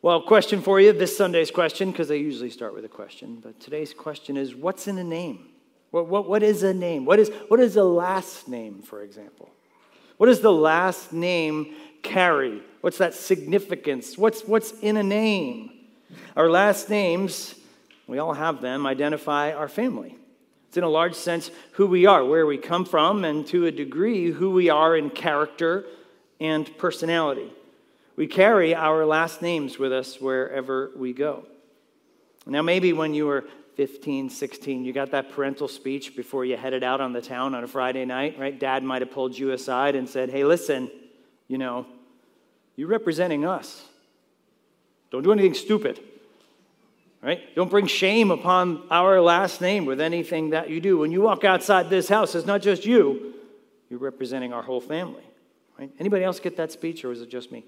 Well, question for you this Sunday's question, because I usually start with a question, but today's question is what's in a name? What, what, what is a name? What is, what is a last name, for example? What does the last name carry? What's that significance? What's, what's in a name? Our last names, we all have them, identify our family. It's in a large sense who we are, where we come from, and to a degree, who we are in character and personality. We carry our last names with us wherever we go. Now, maybe when you were 15, 16, you got that parental speech before you headed out on the town on a Friday night, right? Dad might have pulled you aside and said, Hey, listen, you know, you're representing us. Don't do anything stupid, right? Don't bring shame upon our last name with anything that you do. When you walk outside this house, it's not just you, you're representing our whole family, right? Anybody else get that speech, or was it just me?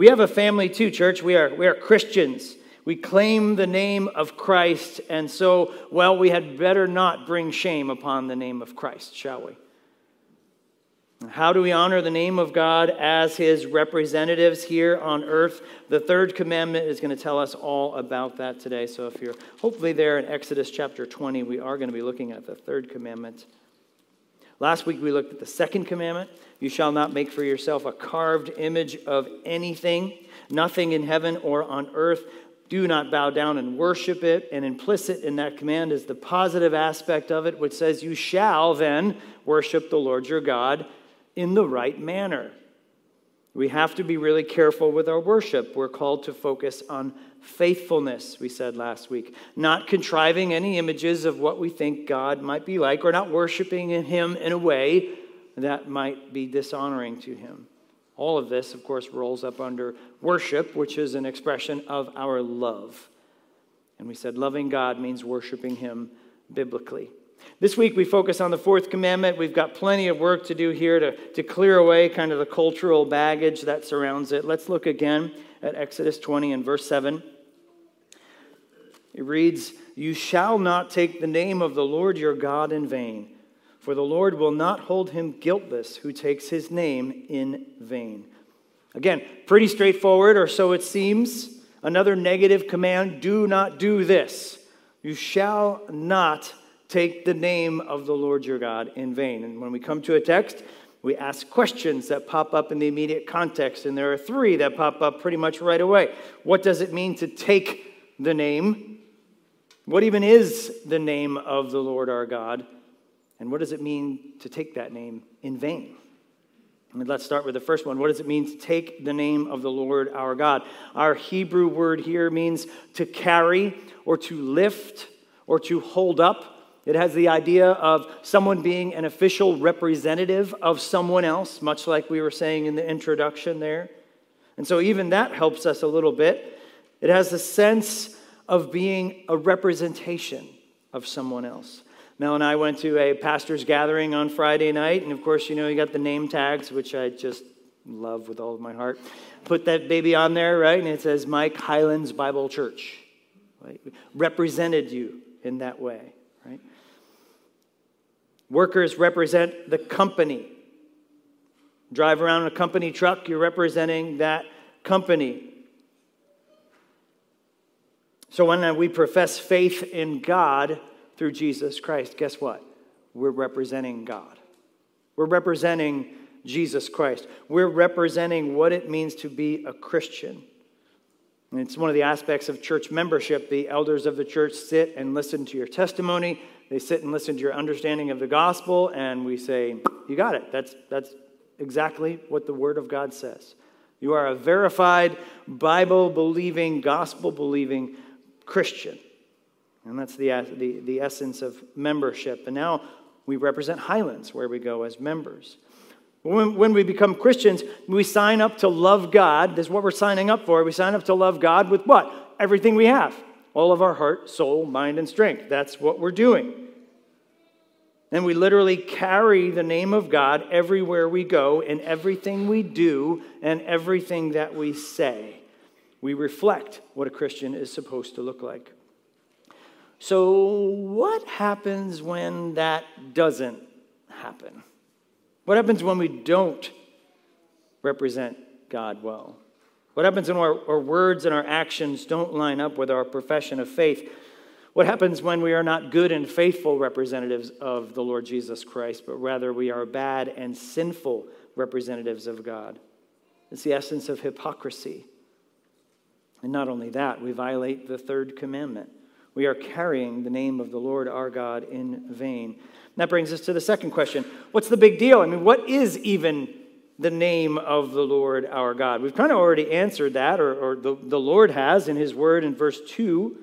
We have a family too, church. We are, we are Christians. We claim the name of Christ, and so, well, we had better not bring shame upon the name of Christ, shall we? How do we honor the name of God as his representatives here on earth? The third commandment is going to tell us all about that today. So, if you're hopefully there in Exodus chapter 20, we are going to be looking at the third commandment. Last week we looked at the second commandment You shall not make for yourself a carved image of anything, nothing in heaven or on earth, do not bow down and worship it. And implicit in that command is the positive aspect of it, which says, You shall then worship the Lord your God in the right manner. We have to be really careful with our worship. We're called to focus on faithfulness, we said last week, not contriving any images of what we think God might be like, or not worshiping Him in a way that might be dishonoring to Him. All of this, of course, rolls up under worship, which is an expression of our love. And we said loving God means worshiping Him biblically. This week we focus on the fourth commandment. We've got plenty of work to do here to, to clear away kind of the cultural baggage that surrounds it. Let's look again at Exodus 20 and verse 7. It reads, You shall not take the name of the Lord your God in vain for the Lord will not hold him guiltless who takes his name in vain. Again, pretty straightforward, or so it seems. Another negative command do not do this. You shall not take the name of the Lord your God in vain. And when we come to a text, we ask questions that pop up in the immediate context, and there are three that pop up pretty much right away. What does it mean to take the name? What even is the name of the Lord our God? And what does it mean to take that name in vain? I mean, let's start with the first one. What does it mean to take the name of the Lord our God? Our Hebrew word here means to carry or to lift or to hold up. It has the idea of someone being an official representative of someone else, much like we were saying in the introduction there. And so, even that helps us a little bit. It has the sense of being a representation of someone else. Mel and I went to a pastor's gathering on Friday night, and of course, you know, you got the name tags, which I just love with all of my heart. Put that baby on there, right? And it says Mike Highlands Bible Church. Right? Represented you in that way, right? Workers represent the company. Drive around a company truck, you're representing that company. So when uh, we profess faith in God, through Jesus Christ, guess what? We're representing God. We're representing Jesus Christ. We're representing what it means to be a Christian. And it's one of the aspects of church membership. The elders of the church sit and listen to your testimony. They sit and listen to your understanding of the gospel, and we say, You got it. That's, that's exactly what the Word of God says. You are a verified, Bible believing, gospel believing Christian. And that's the, uh, the, the essence of membership. And now we represent Highlands where we go as members. When, when we become Christians, we sign up to love God. That's what we're signing up for. We sign up to love God with what? Everything we have all of our heart, soul, mind, and strength. That's what we're doing. And we literally carry the name of God everywhere we go, in everything we do, and everything that we say. We reflect what a Christian is supposed to look like. So, what happens when that doesn't happen? What happens when we don't represent God well? What happens when our, our words and our actions don't line up with our profession of faith? What happens when we are not good and faithful representatives of the Lord Jesus Christ, but rather we are bad and sinful representatives of God? It's the essence of hypocrisy. And not only that, we violate the third commandment. We are carrying the name of the Lord our God in vain. That brings us to the second question What's the big deal? I mean, what is even the name of the Lord our God? We've kind of already answered that, or, or the, the Lord has in his word in verse 2.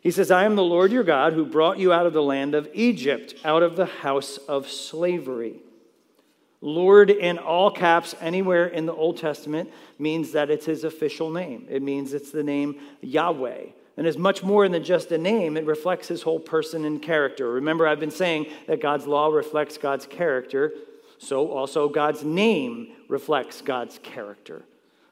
He says, I am the Lord your God who brought you out of the land of Egypt, out of the house of slavery. Lord in all caps anywhere in the Old Testament means that it's his official name. It means it's the name Yahweh. And is much more than just a name, it reflects his whole person and character. Remember, I've been saying that God's law reflects God's character, so also God's name reflects God's character.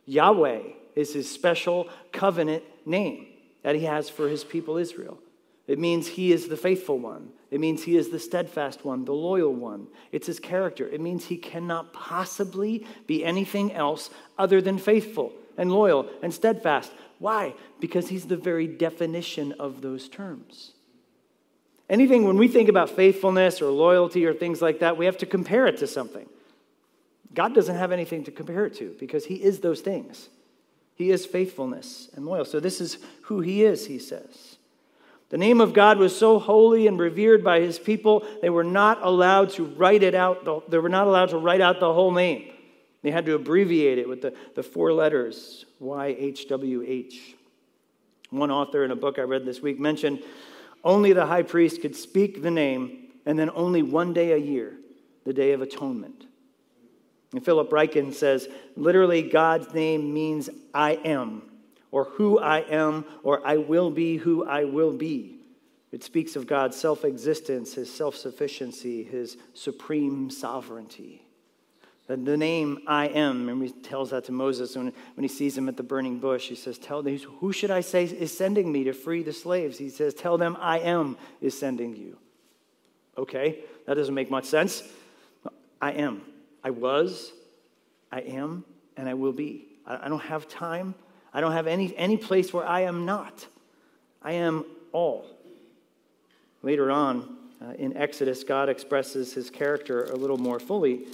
Yahweh is his special covenant name that he has for his people Israel. It means he is the faithful one. It means he is the steadfast one, the loyal one. It's his character. It means he cannot possibly be anything else other than faithful and loyal and steadfast. Why? Because he's the very definition of those terms. Anything, when we think about faithfulness or loyalty or things like that, we have to compare it to something. God doesn't have anything to compare it to because he is those things. He is faithfulness and loyal. So, this is who he is, he says. The name of God was so holy and revered by his people, they were not allowed to write it out. They were not allowed to write out the whole name. They had to abbreviate it with the, the four letters YHWH. One author in a book I read this week mentioned only the high priest could speak the name, and then only one day a year, the Day of Atonement. And Philip Ryken says literally, God's name means I am or who I am, or I will be who I will be. It speaks of God's self existence, his self sufficiency, his supreme sovereignty. The, the name I am, and he tells that to Moses when, when he sees him at the burning bush. He says, Tell them, who should I say is sending me to free the slaves? He says, Tell them I am is sending you. Okay, that doesn't make much sense. I am. I was, I am, and I will be. I, I don't have time I don't have any, any place where I am not. I am all. Later on uh, in Exodus, God expresses his character a little more fully.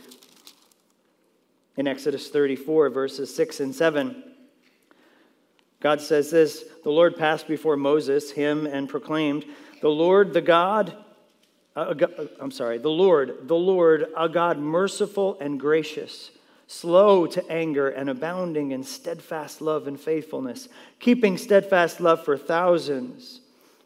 In Exodus 34, verses 6 and 7, God says this The Lord passed before Moses, him, and proclaimed, The Lord, the God, uh, I'm sorry, the Lord, the Lord, a God merciful and gracious slow to anger and abounding in steadfast love and faithfulness, keeping steadfast love for thousands,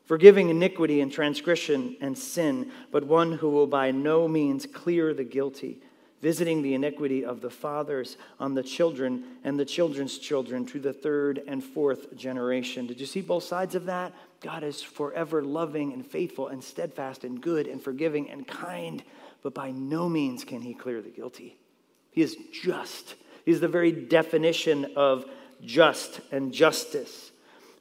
forgiving iniquity and transgression and sin, but one who will by no means clear the guilty, visiting the iniquity of the fathers on the children and the children's children to the third and fourth generation. Did you see both sides of that? God is forever loving and faithful and steadfast and good and forgiving and kind, but by no means can he clear the guilty. He is just. He's the very definition of just and justice.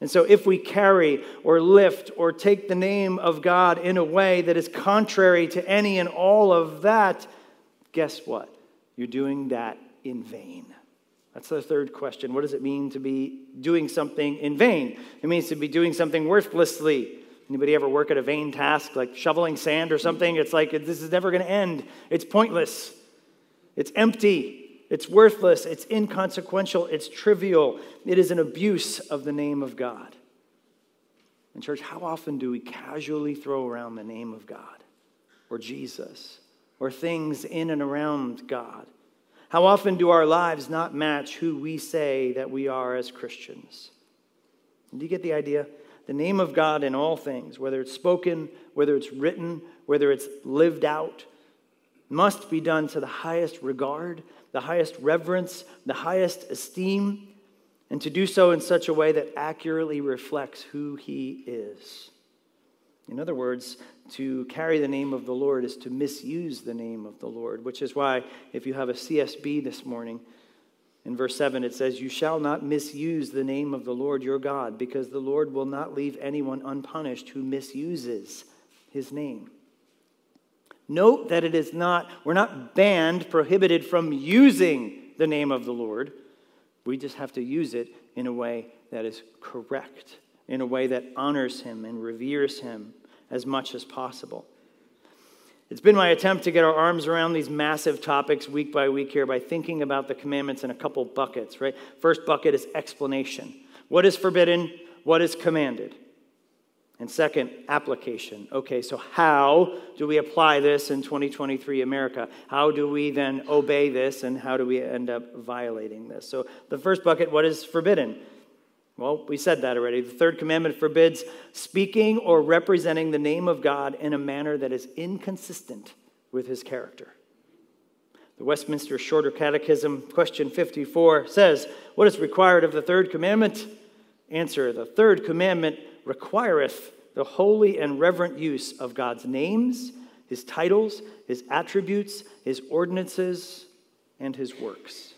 And so, if we carry or lift or take the name of God in a way that is contrary to any and all of that, guess what? You're doing that in vain. That's the third question. What does it mean to be doing something in vain? It means to be doing something worthlessly. Anybody ever work at a vain task like shoveling sand or something? It's like this is never going to end. It's pointless. It's empty, it's worthless, it's inconsequential, it's trivial. It is an abuse of the name of God. And, church, how often do we casually throw around the name of God or Jesus or things in and around God? How often do our lives not match who we say that we are as Christians? Do you get the idea? The name of God in all things, whether it's spoken, whether it's written, whether it's lived out, must be done to the highest regard, the highest reverence, the highest esteem, and to do so in such a way that accurately reflects who he is. In other words, to carry the name of the Lord is to misuse the name of the Lord, which is why, if you have a CSB this morning, in verse 7, it says, You shall not misuse the name of the Lord your God, because the Lord will not leave anyone unpunished who misuses his name. Note that it is not, we're not banned, prohibited from using the name of the Lord. We just have to use it in a way that is correct, in a way that honors Him and reveres Him as much as possible. It's been my attempt to get our arms around these massive topics week by week here by thinking about the commandments in a couple buckets, right? First bucket is explanation. What is forbidden? What is commanded? And second, application. Okay, so how do we apply this in 2023 America? How do we then obey this and how do we end up violating this? So, the first bucket, what is forbidden? Well, we said that already. The third commandment forbids speaking or representing the name of God in a manner that is inconsistent with his character. The Westminster Shorter Catechism, question 54, says, What is required of the third commandment? Answer The third commandment requireth the holy and reverent use of God's names, his titles, his attributes, his ordinances, and his works.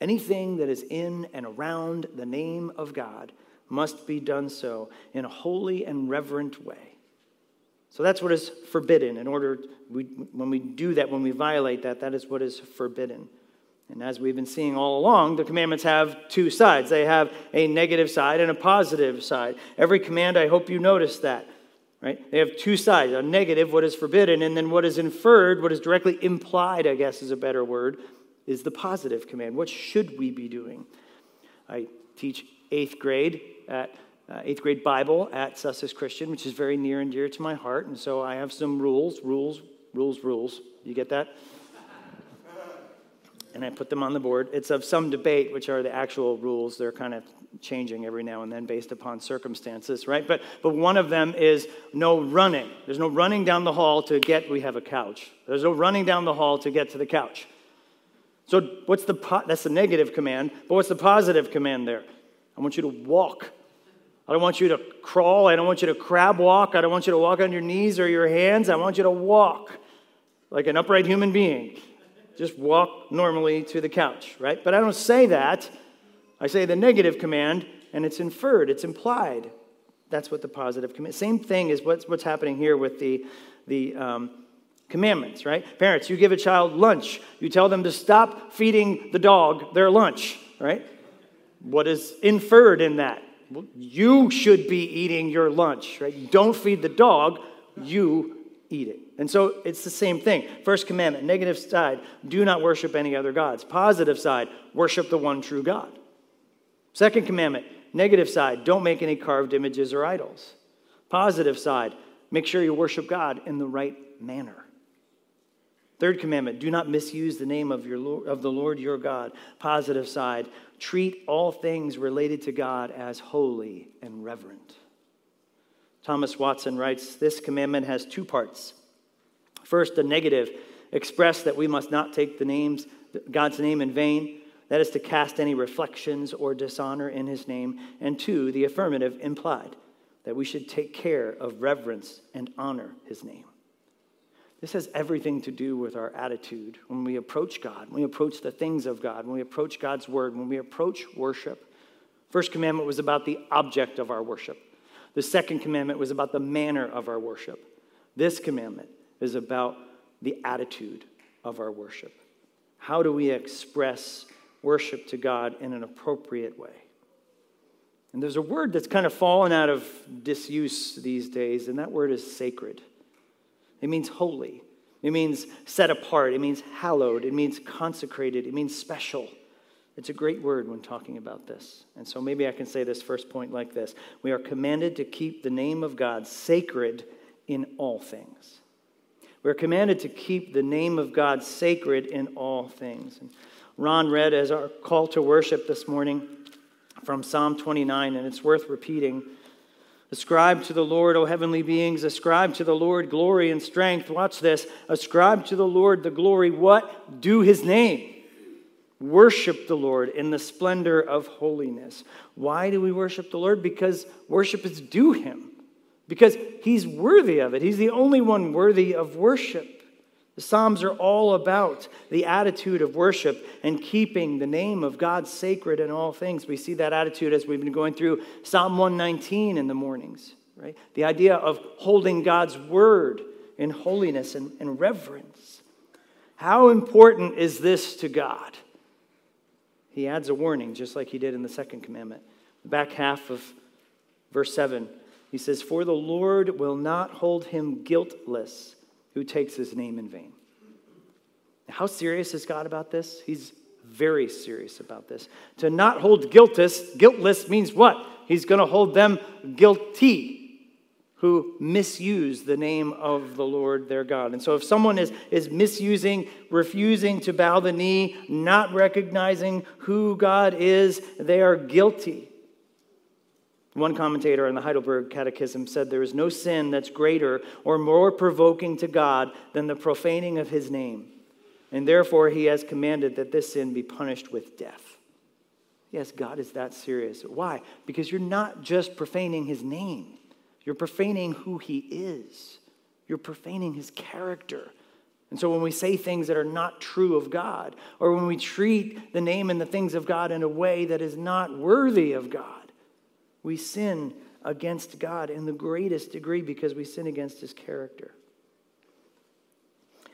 Anything that is in and around the name of God must be done so in a holy and reverent way. So that's what is forbidden. In order, we, when we do that, when we violate that, that is what is forbidden. And as we've been seeing all along, the commandments have two sides. They have a negative side and a positive side. Every command, I hope you notice that, right? They have two sides a negative, what is forbidden, and then what is inferred, what is directly implied, I guess is a better word, is the positive command. What should we be doing? I teach eighth grade at uh, eighth grade Bible at Sussex Christian, which is very near and dear to my heart. And so I have some rules, rules, rules, rules. You get that? And I put them on the board. It's of some debate, which are the actual rules. They're kind of changing every now and then based upon circumstances, right? But, but one of them is no running. There's no running down the hall to get, we have a couch. There's no running down the hall to get to the couch. So, what's the, that's the negative command, but what's the positive command there? I want you to walk. I don't want you to crawl. I don't want you to crab walk. I don't want you to walk on your knees or your hands. I want you to walk like an upright human being just walk normally to the couch, right? But I don't say that. I say the negative command, and it's inferred, it's implied. That's what the positive command. Same thing is what's, what's happening here with the, the um, commandments, right? Parents, you give a child lunch. You tell them to stop feeding the dog their lunch, right? What is inferred in that? Well, you should be eating your lunch, right? Don't feed the dog, you eat it. And so it's the same thing. First commandment, negative side, do not worship any other gods. Positive side, worship the one true God. Second commandment, negative side, don't make any carved images or idols. Positive side, make sure you worship God in the right manner. Third commandment, do not misuse the name of, your Lord, of the Lord your God. Positive side, treat all things related to God as holy and reverent. Thomas Watson writes This commandment has two parts. First, the negative express that we must not take the names, God's name in vain. That is to cast any reflections or dishonor in his name. And two, the affirmative implied that we should take care of reverence and honor his name. This has everything to do with our attitude when we approach God, when we approach the things of God, when we approach God's word, when we approach worship. First commandment was about the object of our worship. The second commandment was about the manner of our worship. This commandment is about the attitude of our worship. How do we express worship to God in an appropriate way? And there's a word that's kind of fallen out of disuse these days, and that word is sacred. It means holy, it means set apart, it means hallowed, it means consecrated, it means special. It's a great word when talking about this. And so maybe I can say this first point like this We are commanded to keep the name of God sacred in all things. We're commanded to keep the name of God sacred in all things. And Ron read as our call to worship this morning from Psalm 29, and it's worth repeating. Ascribe to the Lord, O heavenly beings. Ascribe to the Lord glory and strength. Watch this. Ascribe to the Lord the glory. What? Do his name. Worship the Lord in the splendor of holiness. Why do we worship the Lord? Because worship is due him, because he's worthy of it. He's the only one worthy of worship. The Psalms are all about the attitude of worship and keeping the name of God sacred in all things. We see that attitude as we've been going through Psalm 119 in the mornings, right? The idea of holding God's word in holiness and, and reverence. How important is this to God? He adds a warning, just like he did in the second commandment. The back half of verse 7, he says, For the Lord will not hold him guiltless who takes his name in vain. How serious is God about this? He's very serious about this. To not hold guiltless, guiltless means what? He's going to hold them guilty who misuse the name of the Lord their God. And so if someone is, is misusing, refusing to bow the knee, not recognizing who God is, they are guilty. One commentator in the Heidelberg Catechism said there is no sin that's greater or more provoking to God than the profaning of his name. And therefore, he has commanded that this sin be punished with death. Yes, God is that serious. Why? Because you're not just profaning his name, you're profaning who he is, you're profaning his character. And so when we say things that are not true of God, or when we treat the name and the things of God in a way that is not worthy of God, we sin against God in the greatest degree because we sin against his character.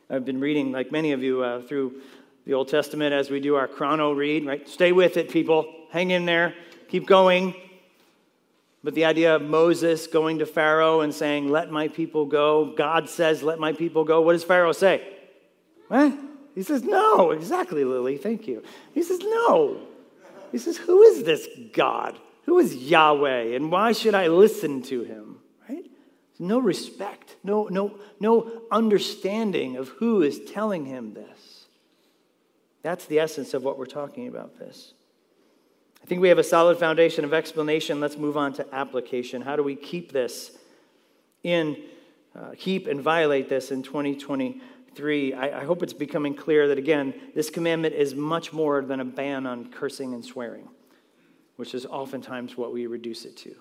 I've been reading, like many of you, uh, through the Old Testament as we do our chrono read, right? Stay with it, people. Hang in there. Keep going. But the idea of Moses going to Pharaoh and saying, Let my people go, God says, Let my people go. What does Pharaoh say? What? He says, No. Exactly, Lily. Thank you. He says, No. He says, Who is this God? Who is Yahweh? And why should I listen to him? Right? No respect, no, no, no understanding of who is telling him this. That's the essence of what we're talking about this. I think we have a solid foundation of explanation. Let's move on to application. How do we keep this in, uh, keep and violate this in 2023? I, I hope it's becoming clear that, again, this commandment is much more than a ban on cursing and swearing, which is oftentimes what we reduce it to.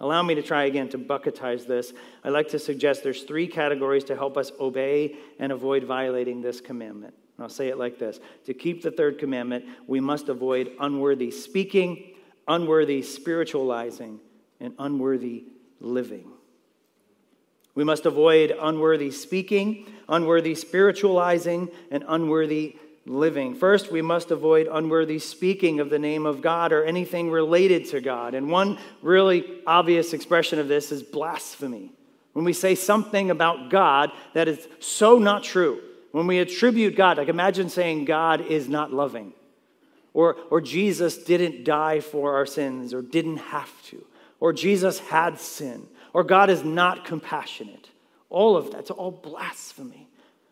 Allow me to try again to bucketize this. I'd like to suggest there's three categories to help us obey and avoid violating this commandment. And I'll say it like this To keep the third commandment, we must avoid unworthy speaking, unworthy spiritualizing, and unworthy living. We must avoid unworthy speaking, unworthy spiritualizing, and unworthy living. First, we must avoid unworthy speaking of the name of God or anything related to God. And one really obvious expression of this is blasphemy. When we say something about God that is so not true, when we attribute God, like imagine saying God is not loving, or, or Jesus didn't die for our sins, or didn't have to, or Jesus had sin, or God is not compassionate. All of that's all blasphemy.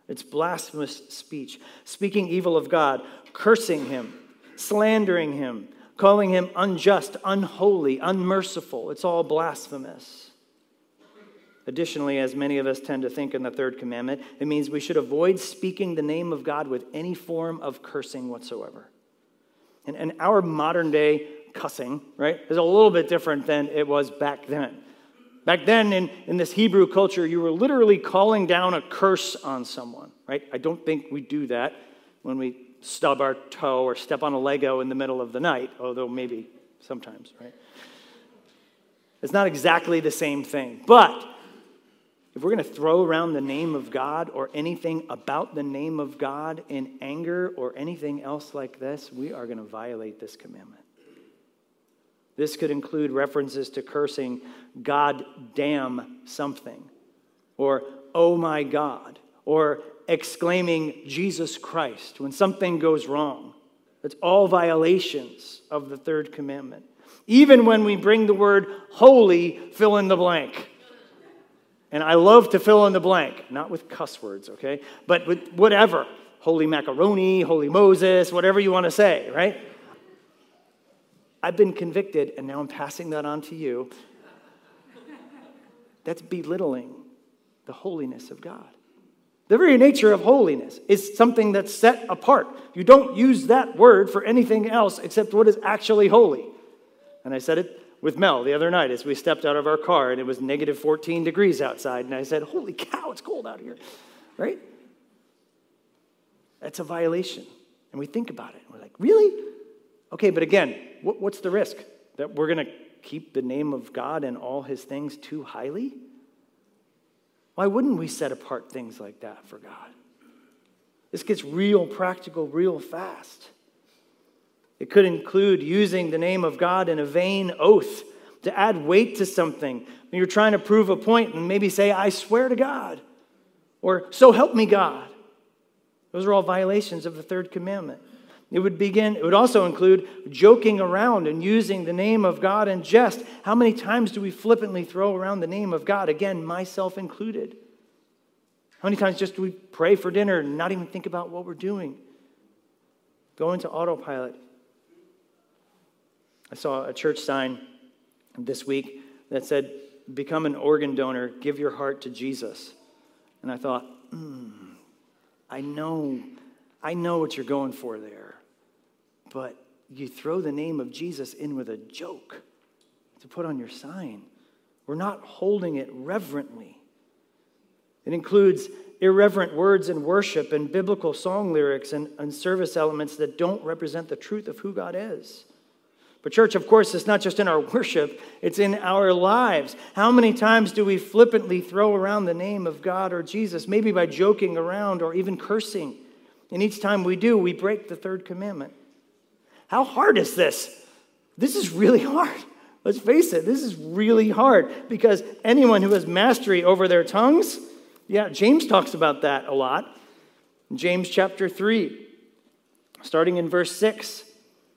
It's blasphemous speech, speaking evil of God, cursing him, slandering him, calling him unjust, unholy, unmerciful. It's all blasphemous. Additionally, as many of us tend to think in the third commandment, it means we should avoid speaking the name of God with any form of cursing whatsoever. And, and our modern day cussing, right, is a little bit different than it was back then. Back then, in, in this Hebrew culture, you were literally calling down a curse on someone, right? I don't think we do that when we stub our toe or step on a Lego in the middle of the night, although maybe sometimes, right? It's not exactly the same thing. But if we're going to throw around the name of God or anything about the name of God in anger or anything else like this, we are going to violate this commandment. This could include references to cursing, God damn something, or oh my God, or exclaiming Jesus Christ when something goes wrong. That's all violations of the third commandment. Even when we bring the word holy, fill in the blank. And I love to fill in the blank, not with cuss words, okay? But with whatever. Holy macaroni, holy Moses, whatever you want to say, right? I've been convicted, and now I'm passing that on to you. That's belittling the holiness of God. The very nature of holiness is something that's set apart. You don't use that word for anything else except what is actually holy. And I said it with Mel the other night as we stepped out of our car and it was negative 14 degrees outside. And I said, Holy cow, it's cold out here, right? That's a violation. And we think about it. We're like, Really? Okay, but again, what's the risk? That we're going to keep the name of God and all his things too highly? Why wouldn't we set apart things like that for God? This gets real practical real fast. It could include using the name of God in a vain oath to add weight to something. When you're trying to prove a point and maybe say, I swear to God, or so help me God. Those are all violations of the third commandment. It would begin, it would also include joking around and using the name of God in jest. How many times do we flippantly throw around the name of God? Again, myself included. How many times just do we pray for dinner and not even think about what we're doing? Go into autopilot. I saw a church sign this week that said, Become an organ donor, give your heart to Jesus. And I thought, hmm, I know, I know what you're going for there. But you throw the name of Jesus in with a joke to put on your sign. We're not holding it reverently. It includes irreverent words in worship and biblical song lyrics and, and service elements that don't represent the truth of who God is. But, church, of course, it's not just in our worship, it's in our lives. How many times do we flippantly throw around the name of God or Jesus, maybe by joking around or even cursing? And each time we do, we break the third commandment. How hard is this? This is really hard. Let's face it, this is really hard because anyone who has mastery over their tongues, yeah, James talks about that a lot. James chapter 3, starting in verse 6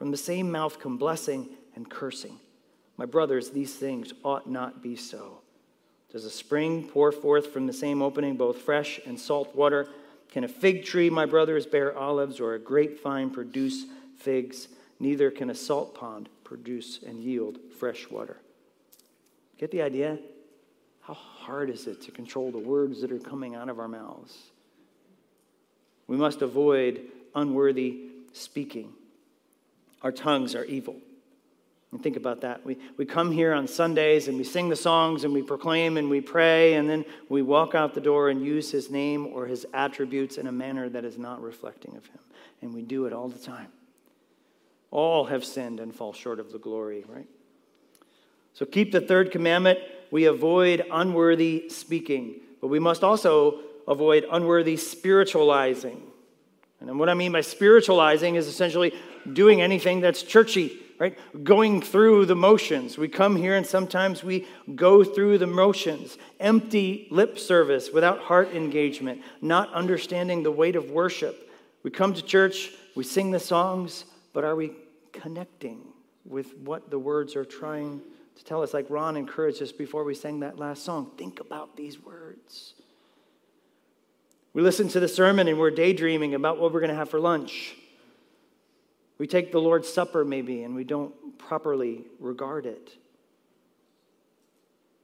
From the same mouth come blessing and cursing. My brothers, these things ought not be so. Does a spring pour forth from the same opening both fresh and salt water? Can a fig tree, my brothers, bear olives, or a grapevine produce figs? Neither can a salt pond produce and yield fresh water. Get the idea? How hard is it to control the words that are coming out of our mouths? We must avoid unworthy speaking. Our tongues are evil. And think about that. We, we come here on Sundays and we sing the songs and we proclaim and we pray, and then we walk out the door and use his name or his attributes in a manner that is not reflecting of him. And we do it all the time. All have sinned and fall short of the glory, right? So keep the third commandment. We avoid unworthy speaking, but we must also avoid unworthy spiritualizing. And what I mean by spiritualizing is essentially doing anything that's churchy, right? Going through the motions. We come here and sometimes we go through the motions. Empty lip service without heart engagement, not understanding the weight of worship. We come to church, we sing the songs, but are we connecting with what the words are trying to tell us? Like Ron encouraged us before we sang that last song think about these words. We listen to the sermon and we're daydreaming about what we're going to have for lunch. We take the Lord's Supper, maybe, and we don't properly regard it.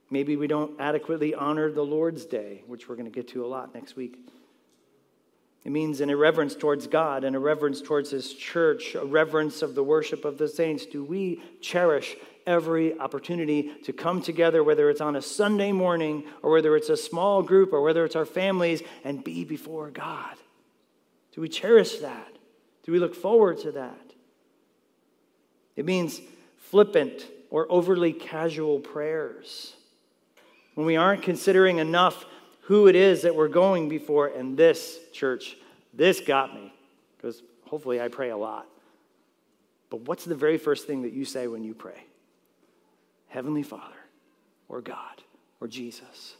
Maybe we don't adequately honor the Lord's Day, which we're going to get to a lot next week. It means an irreverence towards God, an irreverence towards His church, a reverence of the worship of the saints. Do we cherish every opportunity to come together, whether it's on a Sunday morning or whether it's a small group or whether it's our families, and be before God? Do we cherish that? Do we look forward to that? It means flippant or overly casual prayers. When we aren't considering enough who it is that we're going before, and this church, this got me, because hopefully I pray a lot. But what's the very first thing that you say when you pray? Heavenly Father, or God, or Jesus.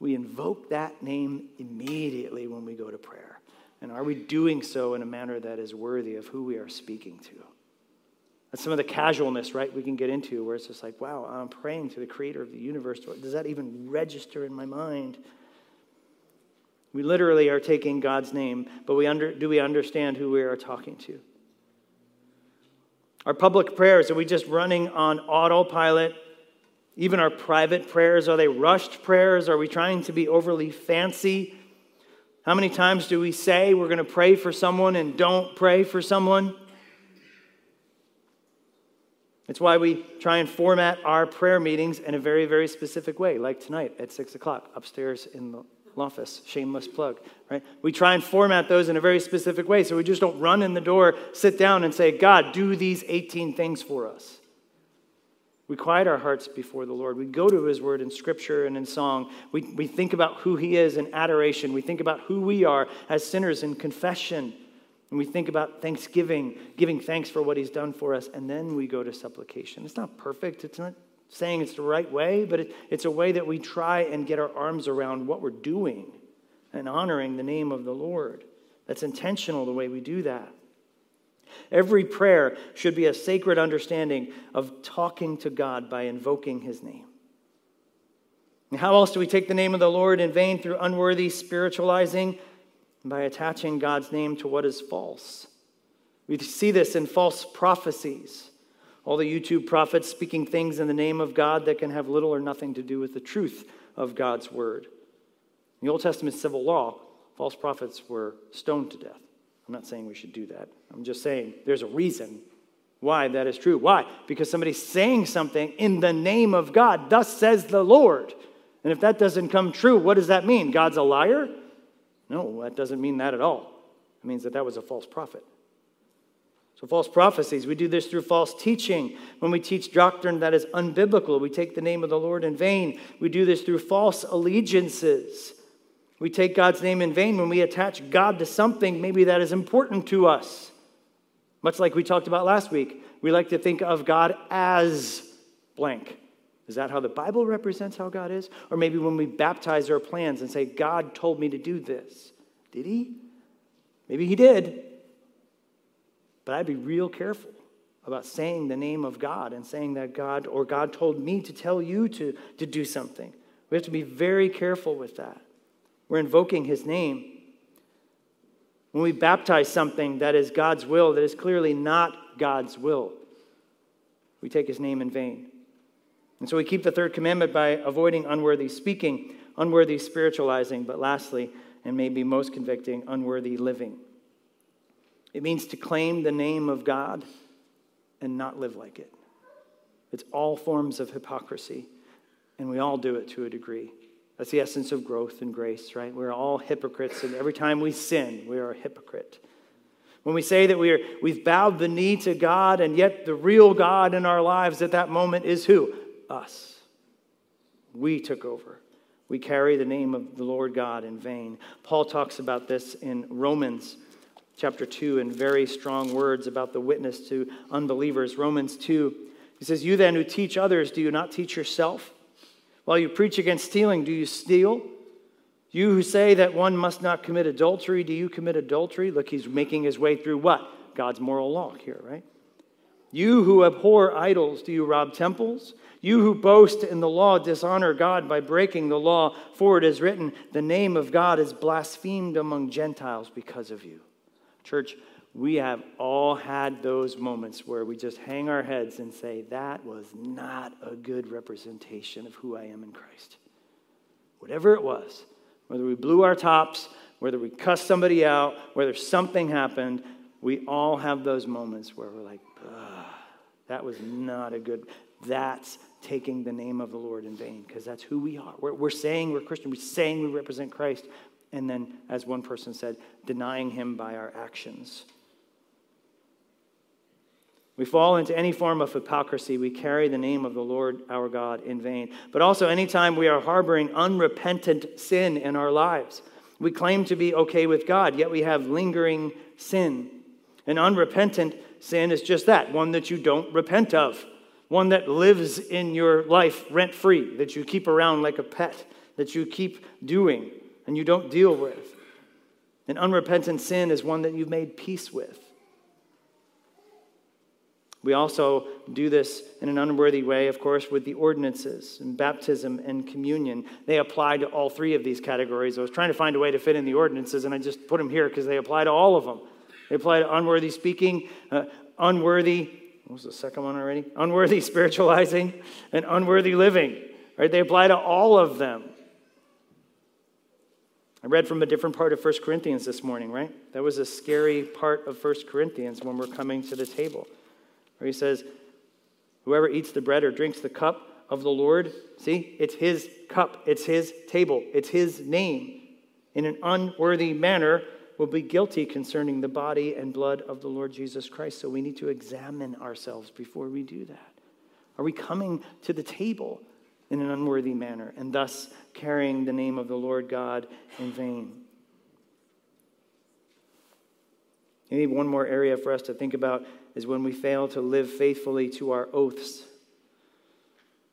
We invoke that name immediately when we go to prayer. And are we doing so in a manner that is worthy of who we are speaking to? That's some of the casualness, right, we can get into where it's just like, wow, I'm praying to the creator of the universe. Does that even register in my mind? We literally are taking God's name, but we under, do we understand who we are talking to? Our public prayers, are we just running on autopilot? Even our private prayers, are they rushed prayers? Are we trying to be overly fancy? How many times do we say we're going to pray for someone and don't pray for someone? It's why we try and format our prayer meetings in a very, very specific way, like tonight at 6 o'clock upstairs in the office. Shameless plug, right? We try and format those in a very specific way so we just don't run in the door, sit down, and say, God, do these 18 things for us. We quiet our hearts before the Lord. We go to His Word in Scripture and in song. We, we think about who He is in adoration. We think about who we are as sinners in confession. And we think about thanksgiving, giving thanks for what He's done for us. And then we go to supplication. It's not perfect, it's not saying it's the right way, but it, it's a way that we try and get our arms around what we're doing and honoring the name of the Lord. That's intentional the way we do that. Every prayer should be a sacred understanding of talking to God by invoking his name. And how else do we take the name of the Lord in vain through unworthy spiritualizing? By attaching God's name to what is false. We see this in false prophecies. All the YouTube prophets speaking things in the name of God that can have little or nothing to do with the truth of God's word. In the Old Testament civil law, false prophets were stoned to death. I'm not saying we should do that. I'm just saying there's a reason why that is true. Why? Because somebody's saying something in the name of God, thus says the Lord. And if that doesn't come true, what does that mean? God's a liar? No, that doesn't mean that at all. It means that that was a false prophet. So, false prophecies, we do this through false teaching. When we teach doctrine that is unbiblical, we take the name of the Lord in vain. We do this through false allegiances. We take God's name in vain when we attach God to something maybe that is important to us. Much like we talked about last week, we like to think of God as blank. Is that how the Bible represents how God is? Or maybe when we baptize our plans and say, God told me to do this. Did he? Maybe he did. But I'd be real careful about saying the name of God and saying that God or God told me to tell you to, to do something. We have to be very careful with that. We're invoking his name. When we baptize something that is God's will, that is clearly not God's will, we take his name in vain. And so we keep the third commandment by avoiding unworthy speaking, unworthy spiritualizing, but lastly, and maybe most convicting, unworthy living. It means to claim the name of God and not live like it. It's all forms of hypocrisy, and we all do it to a degree. That's the essence of growth and grace, right? We're all hypocrites, and every time we sin, we are a hypocrite. When we say that we are, we've bowed the knee to God, and yet the real God in our lives at that moment is who? Us. We took over. We carry the name of the Lord God in vain. Paul talks about this in Romans chapter 2 in very strong words about the witness to unbelievers. Romans 2, he says, You then who teach others, do you not teach yourself? While you preach against stealing, do you steal? You who say that one must not commit adultery, do you commit adultery? Look, he's making his way through what? God's moral law here, right? You who abhor idols, do you rob temples? You who boast in the law dishonor God by breaking the law, for it is written, The name of God is blasphemed among Gentiles because of you. Church, we have all had those moments where we just hang our heads and say, that was not a good representation of who I am in Christ. Whatever it was, whether we blew our tops, whether we cussed somebody out, whether something happened, we all have those moments where we're like, that was not a good, that's taking the name of the Lord in vain because that's who we are. We're, we're saying we're Christian, we're saying we represent Christ, and then, as one person said, denying him by our actions. We fall into any form of hypocrisy. We carry the name of the Lord our God in vain. But also, anytime we are harboring unrepentant sin in our lives, we claim to be okay with God, yet we have lingering sin. An unrepentant sin is just that one that you don't repent of, one that lives in your life rent free, that you keep around like a pet, that you keep doing and you don't deal with. An unrepentant sin is one that you've made peace with. We also do this in an unworthy way, of course, with the ordinances and baptism and communion. They apply to all three of these categories. I was trying to find a way to fit in the ordinances, and I just put them here because they apply to all of them. They apply to unworthy speaking, uh, unworthy, what was the second one already? Unworthy spiritualizing, and unworthy living. Right? They apply to all of them. I read from a different part of 1 Corinthians this morning, right? That was a scary part of 1 Corinthians when we're coming to the table where he says, Whoever eats the bread or drinks the cup of the Lord, see, it's his cup, it's his table, it's his name, in an unworthy manner will be guilty concerning the body and blood of the Lord Jesus Christ. So we need to examine ourselves before we do that. Are we coming to the table in an unworthy manner and thus carrying the name of the Lord God in vain? Maybe one more area for us to think about is when we fail to live faithfully to our oaths,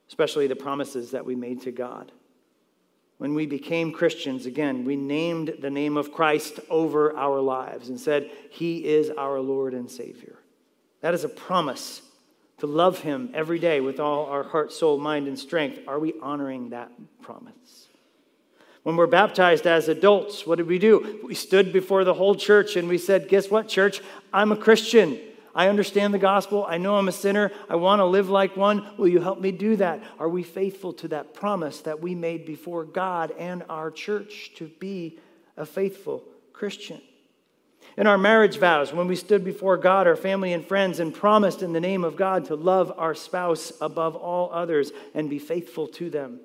especially the promises that we made to God. When we became Christians, again, we named the name of Christ over our lives and said, He is our Lord and Savior. That is a promise to love Him every day with all our heart, soul, mind, and strength. Are we honoring that promise? When we're baptized as adults, what did we do? We stood before the whole church and we said, Guess what, church? I'm a Christian. I understand the gospel. I know I'm a sinner. I want to live like one. Will you help me do that? Are we faithful to that promise that we made before God and our church to be a faithful Christian? In our marriage vows, when we stood before God, our family, and friends, and promised in the name of God to love our spouse above all others and be faithful to them,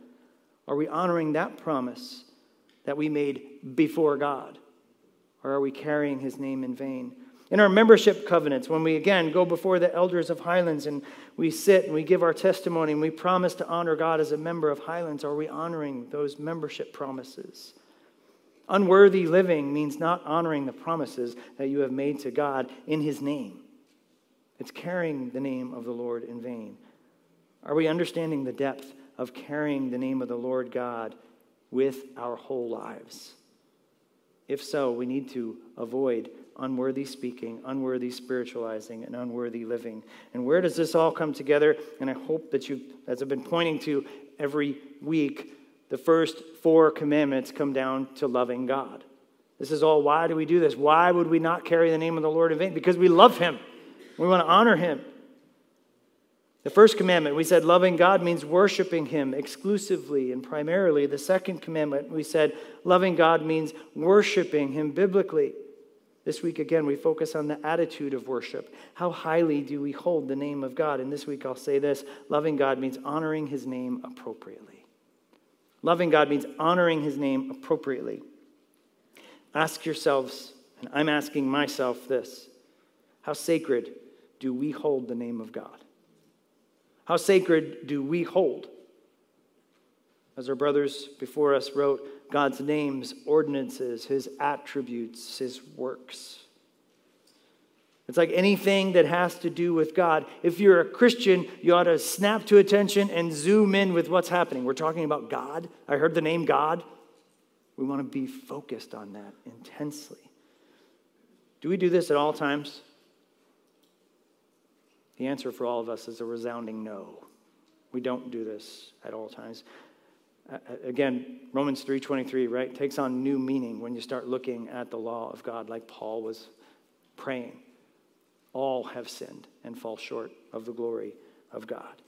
are we honoring that promise that we made before God? Or are we carrying his name in vain? In our membership covenants, when we again go before the elders of Highlands and we sit and we give our testimony and we promise to honor God as a member of Highlands, are we honoring those membership promises? Unworthy living means not honoring the promises that you have made to God in His name. It's carrying the name of the Lord in vain. Are we understanding the depth of carrying the name of the Lord God with our whole lives? If so, we need to avoid unworthy speaking, unworthy spiritualizing, and unworthy living. And where does this all come together? And I hope that you, as I've been pointing to every week, the first four commandments come down to loving God. This is all why do we do this? Why would we not carry the name of the Lord in vain? Because we love Him. We want to honor Him. The first commandment, we said loving God means worshiping Him exclusively and primarily. The second commandment, we said loving God means worshiping Him biblically. This week, again, we focus on the attitude of worship. How highly do we hold the name of God? And this week, I'll say this loving God means honoring his name appropriately. Loving God means honoring his name appropriately. Ask yourselves, and I'm asking myself this how sacred do we hold the name of God? How sacred do we hold? As our brothers before us wrote, God's names, ordinances, his attributes, his works. It's like anything that has to do with God. If you're a Christian, you ought to snap to attention and zoom in with what's happening. We're talking about God. I heard the name God. We want to be focused on that intensely. Do we do this at all times? The answer for all of us is a resounding no. We don't do this at all times again romans 3.23 right takes on new meaning when you start looking at the law of god like paul was praying. All have sinned and fall short of the glory of god.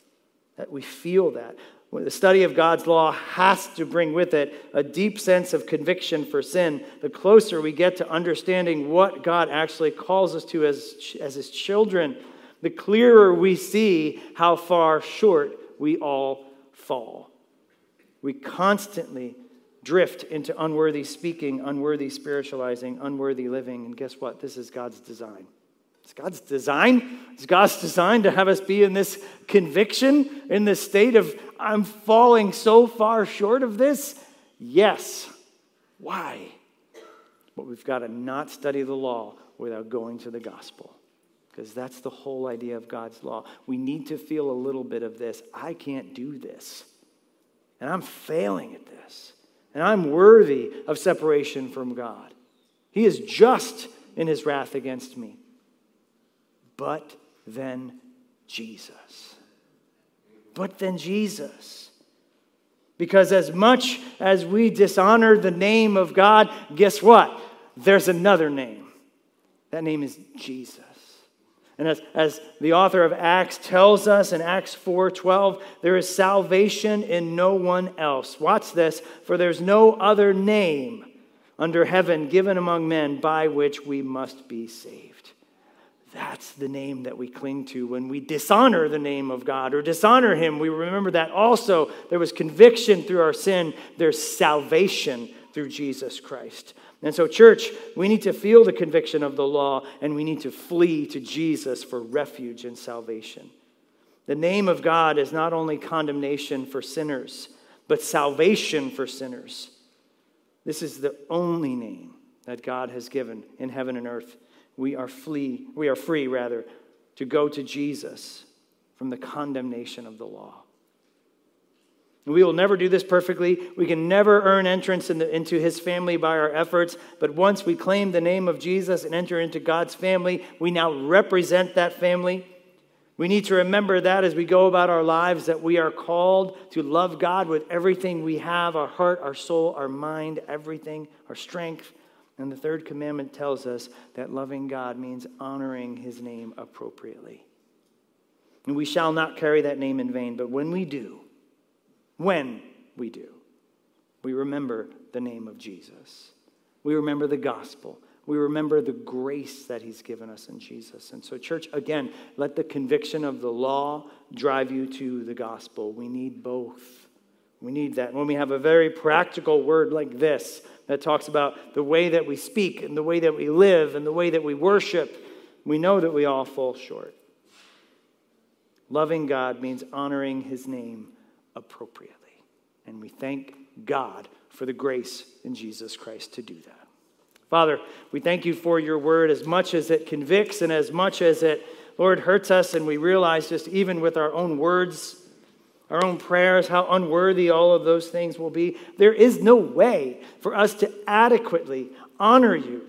That we feel that. The study of god's law has to bring with it a deep sense of conviction for sin the closer we get to understanding what god actually calls us to as, as his children the clearer we see how far short we all fall we constantly drift into unworthy speaking, unworthy spiritualizing, unworthy living. And guess what? This is God's design. It's God's design. It's God's design to have us be in this conviction, in this state of, I'm falling so far short of this. Yes. Why? But we've got to not study the law without going to the gospel. Because that's the whole idea of God's law. We need to feel a little bit of this. I can't do this and I'm failing at this, and I'm worthy of separation from God. He is just in his wrath against me. But then Jesus. But then Jesus. Because as much as we dishonor the name of God, guess what? There's another name. That name is Jesus. And as, as the author of Acts tells us in Acts 4:12, there is salvation in no one else. Watch this, for there's no other name under heaven given among men by which we must be saved. That's the name that we cling to when we dishonor the name of God or dishonor Him. We remember that also there was conviction through our sin, there's salvation through Jesus Christ. And so, church, we need to feel the conviction of the law and we need to flee to Jesus for refuge and salvation. The name of God is not only condemnation for sinners, but salvation for sinners. This is the only name that God has given in heaven and earth we are flee, we are free rather to go to Jesus from the condemnation of the law. We will never do this perfectly. We can never earn entrance in the, into his family by our efforts. But once we claim the name of Jesus and enter into God's family, we now represent that family. We need to remember that as we go about our lives, that we are called to love God with everything we have our heart, our soul, our mind, everything, our strength. And the third commandment tells us that loving God means honoring his name appropriately. And we shall not carry that name in vain, but when we do, when we do, we remember the name of Jesus. We remember the gospel. We remember the grace that he's given us in Jesus. And so, church, again, let the conviction of the law drive you to the gospel. We need both. We need that. When we have a very practical word like this, that talks about the way that we speak and the way that we live and the way that we worship, we know that we all fall short. Loving God means honoring his name appropriately. And we thank God for the grace in Jesus Christ to do that. Father, we thank you for your word as much as it convicts and as much as it, Lord, hurts us. And we realize just even with our own words, our own prayers, how unworthy all of those things will be. There is no way for us to adequately honor you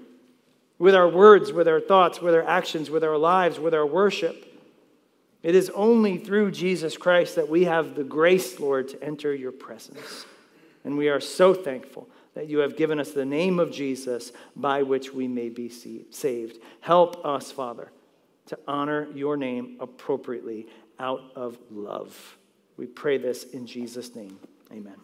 with our words, with our thoughts, with our actions, with our lives, with our worship. It is only through Jesus Christ that we have the grace, Lord, to enter your presence. And we are so thankful that you have given us the name of Jesus by which we may be saved. Help us, Father, to honor your name appropriately out of love. We pray this in Jesus' name. Amen.